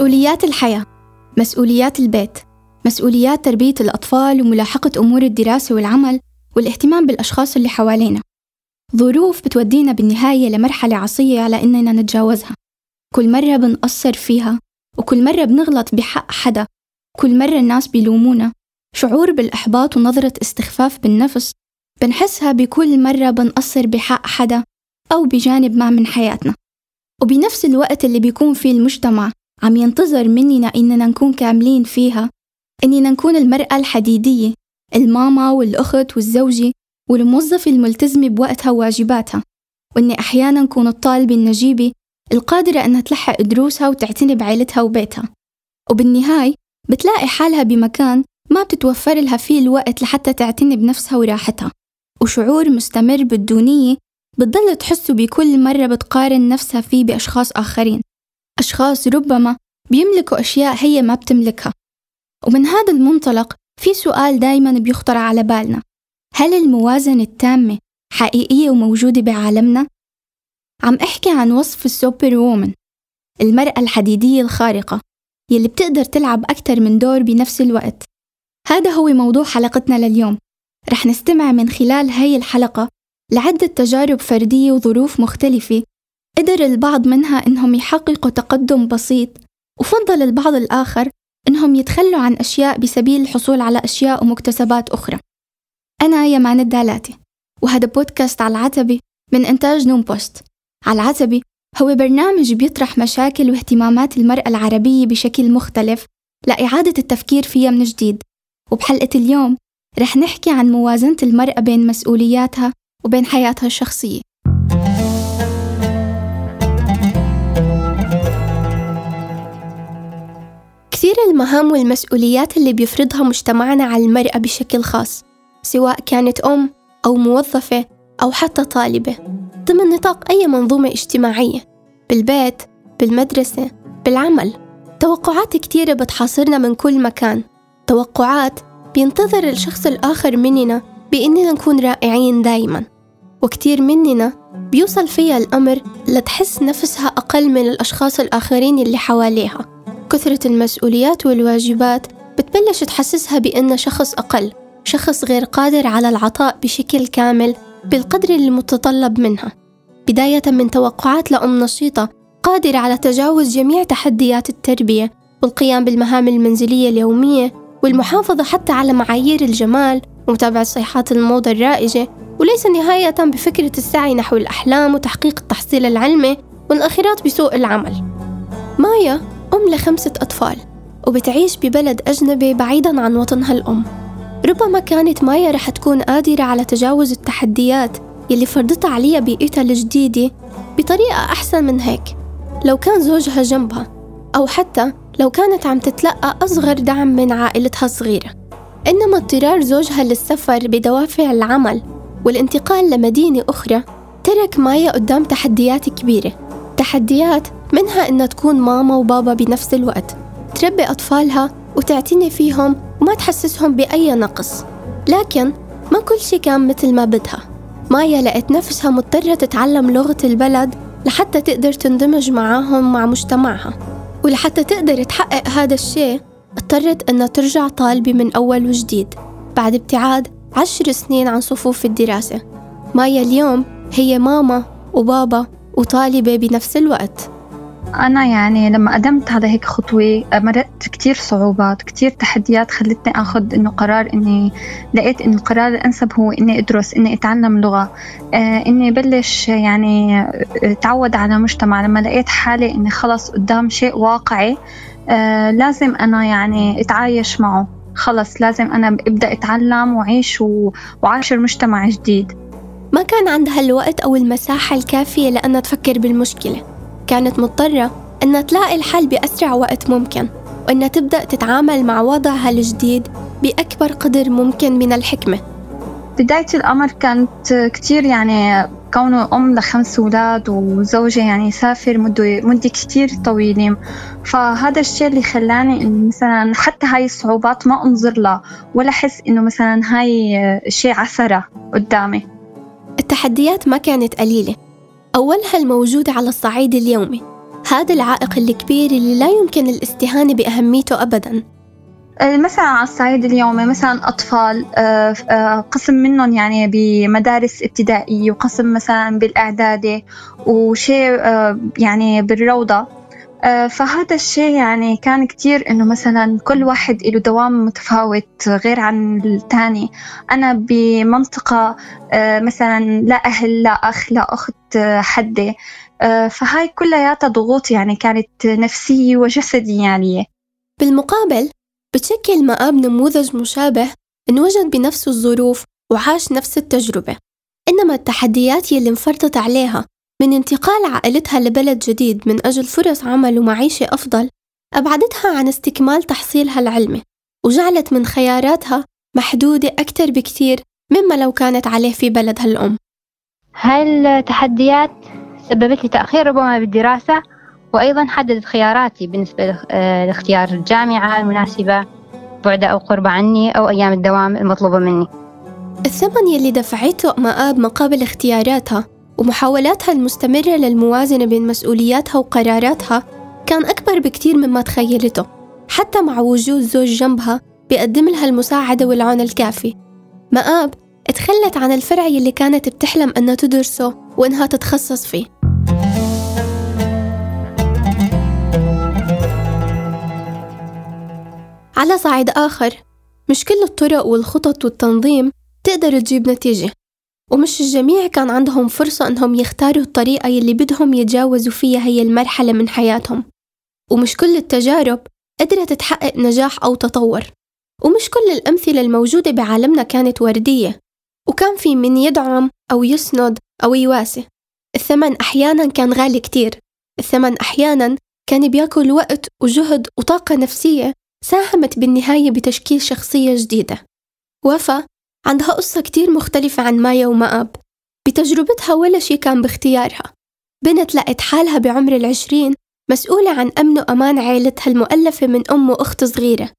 مسؤوليات الحياة مسؤوليات البيت مسؤوليات تربية الأطفال وملاحقة أمور الدراسة والعمل والاهتمام بالأشخاص اللي حوالينا. ظروف بتودينا بالنهاية لمرحلة عصية على إننا نتجاوزها. كل مرة بنقصر فيها وكل مرة بنغلط بحق حدا كل مرة الناس بيلومونا. شعور بالإحباط ونظرة استخفاف بالنفس بنحسها بكل مرة بنقصر بحق حدا أو بجانب ما من حياتنا. وبنفس الوقت اللي بيكون فيه المجتمع عم ينتظر مننا إننا نكون كاملين فيها إننا نكون المرأة الحديدية الماما والأخت والزوجة والموظفة الملتزمة بوقتها وواجباتها وإني أحيانا نكون الطالبة النجيبة القادرة إنها تلحق دروسها وتعتني بعيلتها وبيتها. وبالنهاية بتلاقي حالها بمكان ما بتتوفر لها فيه الوقت لحتى تعتني بنفسها وراحتها. وشعور مستمر بالدونية بتضل تحسه بكل مرة بتقارن نفسها فيه بأشخاص آخرين. أشخاص ربما بيملكوا أشياء هي ما بتملكها. ومن هذا المنطلق في سؤال دايما بيخطر على بالنا. هل الموازنة التامة حقيقية وموجودة بعالمنا؟ عم أحكي عن وصف السوبر وومن المرأة الحديدية الخارقة يلي بتقدر تلعب أكثر من دور بنفس الوقت. هذا هو موضوع حلقتنا لليوم. رح نستمع من خلال هاي الحلقة لعدة تجارب فردية وظروف مختلفة قدر البعض منها إنهم يحققوا تقدم بسيط وفضل البعض الآخر إنهم يتخلوا عن أشياء بسبيل الحصول على أشياء ومكتسبات أخرى. أنا يمان الدالاتي وهذا بودكاست على العتبة من إنتاج نوم بوست. على العتبة هو برنامج بيطرح مشاكل واهتمامات المرأة العربية بشكل مختلف لإعادة التفكير فيها من جديد. وبحلقة اليوم رح نحكي عن موازنة المرأة بين مسؤولياتها وبين حياتها الشخصية. المهام والمسؤوليات اللي بيفرضها مجتمعنا على المرأة بشكل خاص سواء كانت أم أو موظفة أو حتى طالبة. ضمن نطاق أي منظومة اجتماعية بالبيت بالمدرسة بالعمل توقعات كتيرة بتحاصرنا من كل مكان. توقعات بينتظر الشخص الآخر مننا بإننا نكون رائعين دايما وكتير مننا بيوصل فيها الأمر لتحس نفسها أقل من الأشخاص الآخرين اللي حواليها. كثرة المسؤوليات والواجبات بتبلش تحسسها بأن شخص أقل شخص غير قادر على العطاء بشكل كامل بالقدر المتطلب منها. بداية من توقعات لأم نشيطة قادرة على تجاوز جميع تحديات التربية والقيام بالمهام المنزلية اليومية والمحافظة حتى على معايير الجمال ومتابعة صيحات الموضة الرائجة وليس نهاية بفكرة السعي نحو الأحلام وتحقيق التحصيل العلمي والانخراط بسوق العمل. مايا أم لخمسة أطفال وبتعيش ببلد أجنبي بعيدا عن وطنها الأم. ربما كانت مايا رح تكون قادرة على تجاوز التحديات يلي فرضتها عليها بيئتها الجديدة بطريقة أحسن من هيك. لو كان زوجها جنبها أو حتى لو كانت عم تتلقى أصغر دعم من عائلتها الصغيرة. إنما اضطرار زوجها للسفر بدوافع العمل والانتقال لمدينة أخرى ترك مايا قدام تحديات كبيرة. تحديات منها إنها تكون ماما وبابا بنفس الوقت. تربي أطفالها وتعتني فيهم وما تحسسهم بأي نقص. لكن ما كل شي كان مثل ما بدها. مايا لقت نفسها مضطرة تتعلم لغة البلد لحتى تقدر تندمج معاهم مع مجتمعها. ولحتى تقدر تحقق هذا الشيء اضطرت أنها ترجع طالبة من أول وجديد. بعد ابتعاد عشر سنين عن صفوف الدراسة. مايا اليوم هي ماما وبابا وطالبة بنفس الوقت. أنا يعني لما قدمت هذا هيك خطوة مرقت كتير صعوبات كتير تحديات خلتني أخذ إنه قرار إني لقيت إنه القرار الأنسب هو إني أدرس إني أتعلم لغة. آه إني بلش يعني أتعود على مجتمع. لما لقيت حالي إني خلص قدام شيء واقعي آه لازم أنا يعني أتعايش معه. خلص لازم أنا أبدأ أتعلم وأعيش وعاشر مجتمع جديد. ما كان عندها الوقت أو المساحة الكافية لأنها تفكر بالمشكلة. كانت مضطرة أنها تلاقي الحل بأسرع وقت ممكن وأنها تبدأ تتعامل مع وضعها الجديد بأكبر قدر ممكن من الحكمة. بداية الأمر كانت كتير يعني كونه أم لخمس أولاد وزوجة يعني سافر مدة مدة كتير طويلة. فهذا الشيء اللي خلاني إنه مثلا حتى هاي الصعوبات ما أنظر لها ولا أحس إنه مثلا هاي شيء عثرة قدامي. التحديات ما كانت قليلة. أولها الموجودة على الصعيد اليومي. هذا العائق الكبير اللي لا يمكن الاستهانة بأهميته أبداً. آه، مثلا على الصعيد اليومي مثلا أطفال آه، آه، قسم منهم يعني بمدارس ابتدائية وقسم مثلا بالإعدادي وشيء يعني بالروضة. فهذا الشيء يعني كان كتير إنه مثلا كل واحد له دوام متفاوت غير عن الثاني أنا بمنطقة مثلا لا أهل لا أخ لا أخت حدة فهاي كلياتها ضغوط يعني كانت نفسية وجسدية يعني. بالمقابل بتشكل مآب نموذج مشابه انوجد بنفس الظروف وعاش نفس التجربة. إنما التحديات يلي انفرطت عليها من انتقال عائلتها لبلد جديد من أجل فرص عمل ومعيشة أفضل أبعدتها عن استكمال تحصيلها العلمي وجعلت من خياراتها محدودة أكثر بكثير مما لو كانت عليه في بلدها الأم. هاي التحديات سببت لي تأخير ربما بالدراسة وأيضا حددت خياراتي بالنسبة آه، لاختيار الجامعة المناسبة بعد أو قرب عني أو أيام الدوام المطلوبة مني. الثمن يلي دفعته مآب مقابل اختياراتها ومحاولاتها المستمرة للموازنة بين مسؤولياتها وقراراتها كان أكبر بكتير مما تخيلته حتى مع وجود زوج جنبها بيقدم لها المساعدة والعون الكافي. مآب اتخلت عن الفرع يلي كانت بتحلم أنها تدرسه وإنها تتخصص فيه. على صعيد آخر مش كل الطرق والخطط والتنظيم تقدر تجيب نتيجة. ومش الجميع كان عندهم فرصة إنهم يختاروا الطريقة يلي بدهم يتجاوزوا فيها هي المرحلة من حياتهم. ومش كل التجارب قدرت تحقق نجاح أو تطور. ومش كل الأمثلة الموجودة بعالمنا كانت وردية. وكان في من يدعم أو يسند أو يواسي. الثمن أحيانا كان غالي كتير. الثمن أحيانا كان بيأكل وقت وجهد وطاقة نفسية ساهمت بالنهاية بتشكيل شخصية جديدة. وفا عندها قصة كتير مختلفة عن مايا ومآب بتجربتها ولا شي كان باختيارها. بنت لقت حالها بعمر العشرين مسؤولة عن أمن وأمان عيلتها المؤلفة من أم وأخت صغيرة.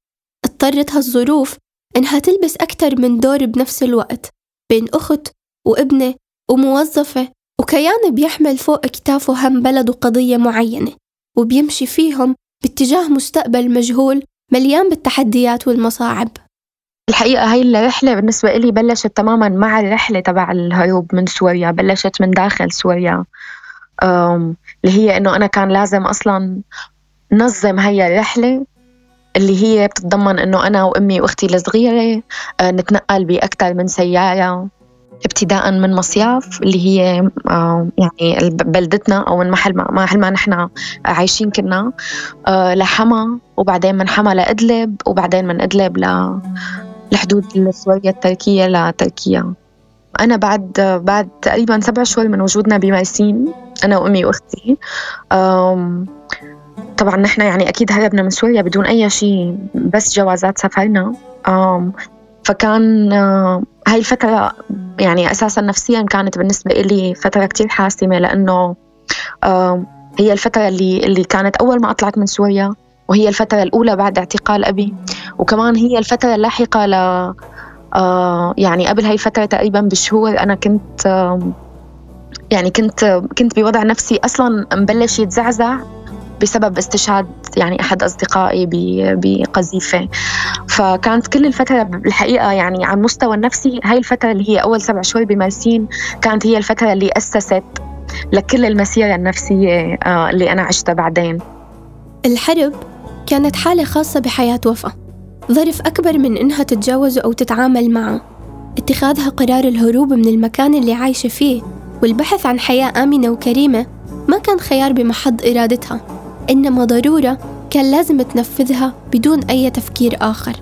اضطرت هالظروف إنها تلبس أكتر من دور بنفس الوقت بين أخت وابنة وموظفة وكيان بيحمل فوق كتافه هم بلد وقضية معينة وبيمشي فيهم باتجاه مستقبل مجهول مليان بالتحديات والمصاعب. الحقيقة هاي الرحلة بالنسبة إلي بلشت تماما مع الرحلة تبع الهروب من سوريا بلشت من داخل سوريا. اللي هي إنه أنا كان لازم أصلا نظم هي الرحلة اللي هي بتتضمن إنه أنا وأمي وأختي الصغيرة آه، نتنقل بأكثر من سيارة ابتداء من مصياف اللي هي يعني بلدتنا أو من محل ما محل ما نحن عايشين كنا آه، لحما وبعدين من حما لأدلب وبعدين من أدلب ل لحدود سوريا التركية لتركيا أنا بعد بعد تقريبا سبع شهور من وجودنا بمرسين أنا وأمي وأختي طبعا نحن يعني أكيد هربنا من سوريا بدون أي شيء بس جوازات سفرنا. فكان هاي الفترة يعني أساسا نفسيا كانت بالنسبة لي فترة كتير حاسمة لأنه هي الفترة اللي اللي كانت أول ما طلعت من سوريا وهي الفترة الأولى بعد اعتقال أبي. وكمان هي الفترة اللاحقة ل يعني قبل هاي الفترة تقريبا بشهور أنا كنت يعني كنت كنت بوضع نفسي أصلا مبلش يتزعزع بسبب استشهاد يعني أحد أصدقائي بقذيفة. فكانت كل الفترة الحقيقة يعني على المستوى النفسي هاي الفترة اللي هي أول سبع شهور بمارسين كانت هي الفترة اللي أسست لكل المسيرة النفسية آه، اللي أنا عشتها بعدين. الحرب كانت حالة خاصة بحياة وفا ظرف أكبر من إنها تتجاوزه أو تتعامل معه. اتخاذها قرار الهروب من المكان اللي عايشة فيه والبحث عن حياة آمنة وكريمة ما كان خيار بمحض إرادتها. إنما ضرورة كان لازم تنفذها بدون أي تفكير آخر.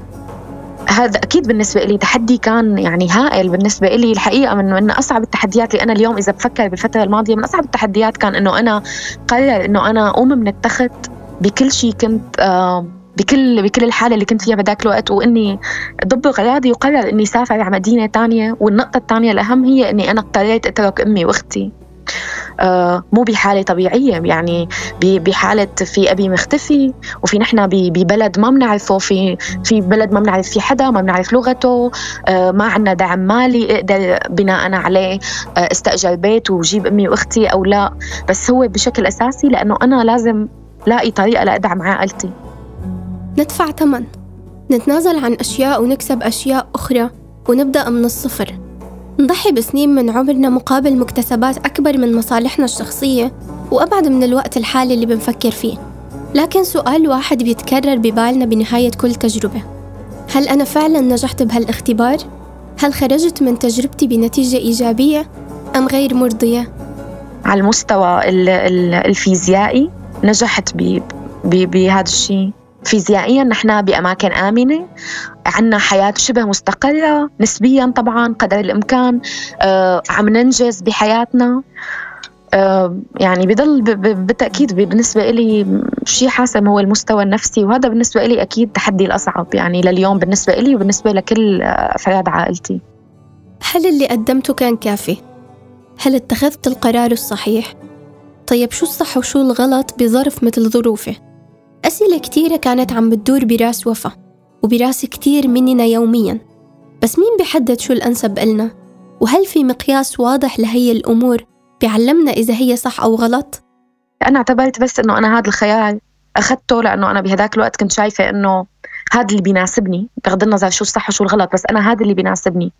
هذا أكيد بالنسبة لي تحدي كان يعني هائل بالنسبة لي الحقيقة من من أصعب التحديات اللي أنا اليوم إذا بفكر بالفترة الماضية من أصعب التحديات كان إنه أنا قرر إنه أنا أقوم من التخت بكل شيء كنت آه بكل بكل الحالة اللي كنت فيها بذاك الوقت وإني ضبط غراضي وقرر إني سافر على مدينة ثانية والنقطة الثانية الأهم هي إني أنا اضطريت أترك أمي وأختي. آه، مو بحالة طبيعية يعني بحالة في أبي مختفي وفي نحن ببلد ما بنعرفه في في بلد ما بنعرف في حدا ما بنعرف لغته آه، ما عندنا دعم مالي أقدر بناء عليه آه، أستأجر بيت وجيب أمي وأختي أو لا. بس هو بشكل أساسي لأنه أنا لازم لاقي طريقة لأدعم عائلتي. ندفع ثمن. نتنازل عن أشياء ونكسب أشياء أخرى ونبدأ من الصفر. نضحي بسنين من عمرنا مقابل مكتسبات أكبر من مصالحنا الشخصية وأبعد من الوقت الحالي اللي بنفكر فيه. لكن سؤال واحد بيتكرر ببالنا بنهاية كل تجربة. هل أنا فعلا نجحت بهالاختبار؟ هل خرجت من تجربتي بنتيجة إيجابية أم غير مرضية؟ على المستوى الفيزيائي نجحت بهذا الشيء فيزيائيا نحن بأماكن آمنة عنا حياة شبه مستقرة نسبيا طبعا قدر الإمكان آه عم ننجز بحياتنا آه يعني بضل بالتأكيد بالنسبة إلي شيء حاسم هو المستوى النفسي وهذا بالنسبة إلي أكيد تحدي الأصعب يعني لليوم بالنسبة إلي وبالنسبة لكل أفراد عائلتي هل اللي قدمته كان كافي؟ هل اتخذت القرار الصحيح؟ طيب شو الصح وشو الغلط بظرف مثل ظروفه؟ أسئلة كتيرة كانت عم بتدور براس وفا وبراس كتير مننا يوميا بس مين بيحدد شو الأنسب إلنا؟ وهل في مقياس واضح لهي الأمور بيعلمنا إذا هي صح أو غلط؟ أنا اعتبرت بس إنه أنا هذا الخيار أخذته لأنه أنا بهذاك الوقت كنت شايفة إنه هذا اللي بيناسبني بغض النظر شو الصح وشو الغلط بس أنا هذا اللي بيناسبني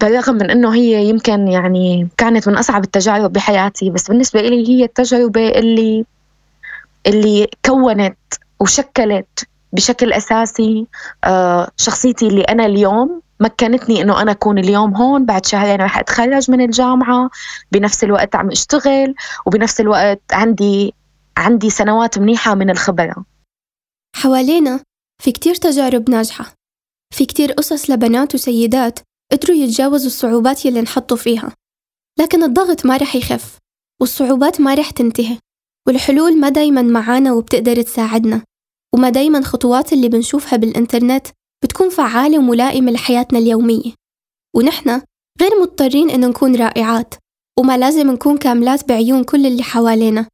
بالرغم من إنه هي يمكن يعني كانت من أصعب التجارب بحياتي بس بالنسبة لي هي التجربة اللي اللي كونت وشكلت بشكل أساسي آه، شخصيتي اللي أنا اليوم. مكنتني إنه أنا أكون اليوم هون بعد شهرين رح أتخرج من الجامعة. بنفس الوقت عم أشتغل وبنفس الوقت عندي عندي سنوات منيحة من الخبرة. حوالينا في كتير تجارب ناجحة في كتير قصص لبنات وسيدات قدروا يتجاوزوا الصعوبات يلي انحطوا فيها. لكن الضغط ما رح يخف والصعوبات ما رح تنتهي والحلول ما دايما معانا وبتقدر تساعدنا وما دايما خطوات اللي بنشوفها بالإنترنت بتكون فعالة وملائمة لحياتنا اليومية. ونحن غير مضطرين إنه نكون رائعات وما لازم نكون كاملات بعيون كل اللي حوالينا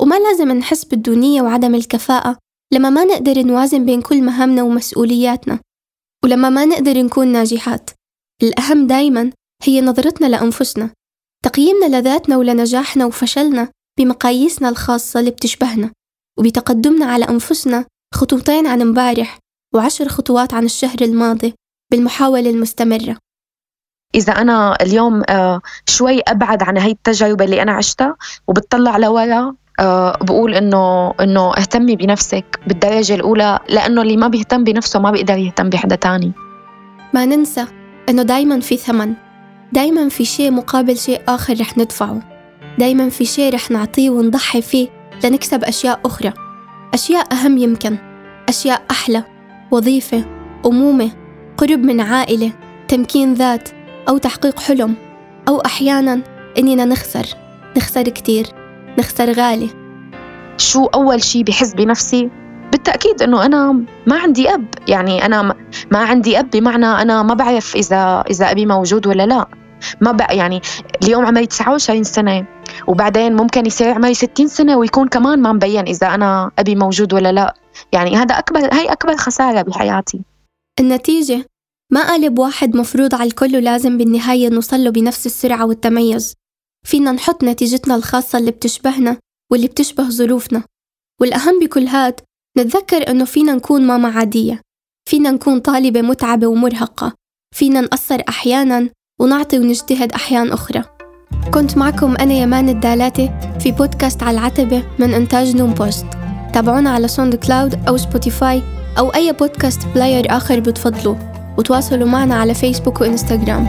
وما لازم نحس بالدونية وعدم الكفاءة لما ما نقدر نوازن بين كل مهامنا ومسؤولياتنا ولما ما نقدر نكون ناجحات. الأهم دايما هي نظرتنا لأنفسنا تقييمنا لذاتنا ولنجاحنا وفشلنا بمقاييسنا الخاصة اللي بتشبهنا وبتقدمنا على أنفسنا خطوتين عن امبارح وعشر خطوات عن الشهر الماضي بالمحاولة المستمرة. إذا أنا اليوم آه، شوي أبعد عن هاي التجربة اللي أنا عشتها وبتطلع لورا أه بقول إنه إنه اهتمي بنفسك بالدرجة الأولى لأنه اللي ما بيهتم بنفسه ما بيقدر يهتم بحدا تاني. ما ننسى إنه دايما في ثمن دايما في شيء مقابل شيء آخر رح ندفعه دايما في شيء رح نعطيه ونضحي فيه لنكسب أشياء أخرى. أشياء أهم يمكن أشياء أحلى وظيفة أمومة قرب من عائلة تمكين ذات أو تحقيق حلم أو أحيانا إننا نخسر نخسر كتير نخسر غالي. شو أول شيء بحس بنفسي؟ بالتأكيد إنه أنا ما عندي أب. يعني أنا ما عندي أب بمعنى أنا ما بعرف إذا إذا أبي موجود ولا لا. ما بقى يعني اليوم عمري 29 سنة وبعدين ممكن يصير عمري 60 سنة ويكون كمان ما مبين إذا أنا أبي موجود ولا لا. يعني هذا أكبر هي أكبر خسارة بحياتي. النتيجة؟ ما قالب واحد مفروض على الكل ولازم بالنهاية نوصل له بنفس السرعة والتميز. فينا نحط نتيجتنا الخاصة اللي بتشبهنا واللي بتشبه ظروفنا. والأهم بكل هاد نتذكر إنه فينا نكون ماما عادية فينا نكون طالبة متعبة ومرهقة فينا نقصر أحيانا ونعطي ونجتهد أحيان أخرى. كنت معكم أنا يمان الدالاتي في بودكاست على العتبة من إنتاج نون بوست. تابعونا على SoundCloud أو Spotify أو أي podcast player آخر بتفضلوه وتواصلوا معنا على فيسبوك وإنستغرام.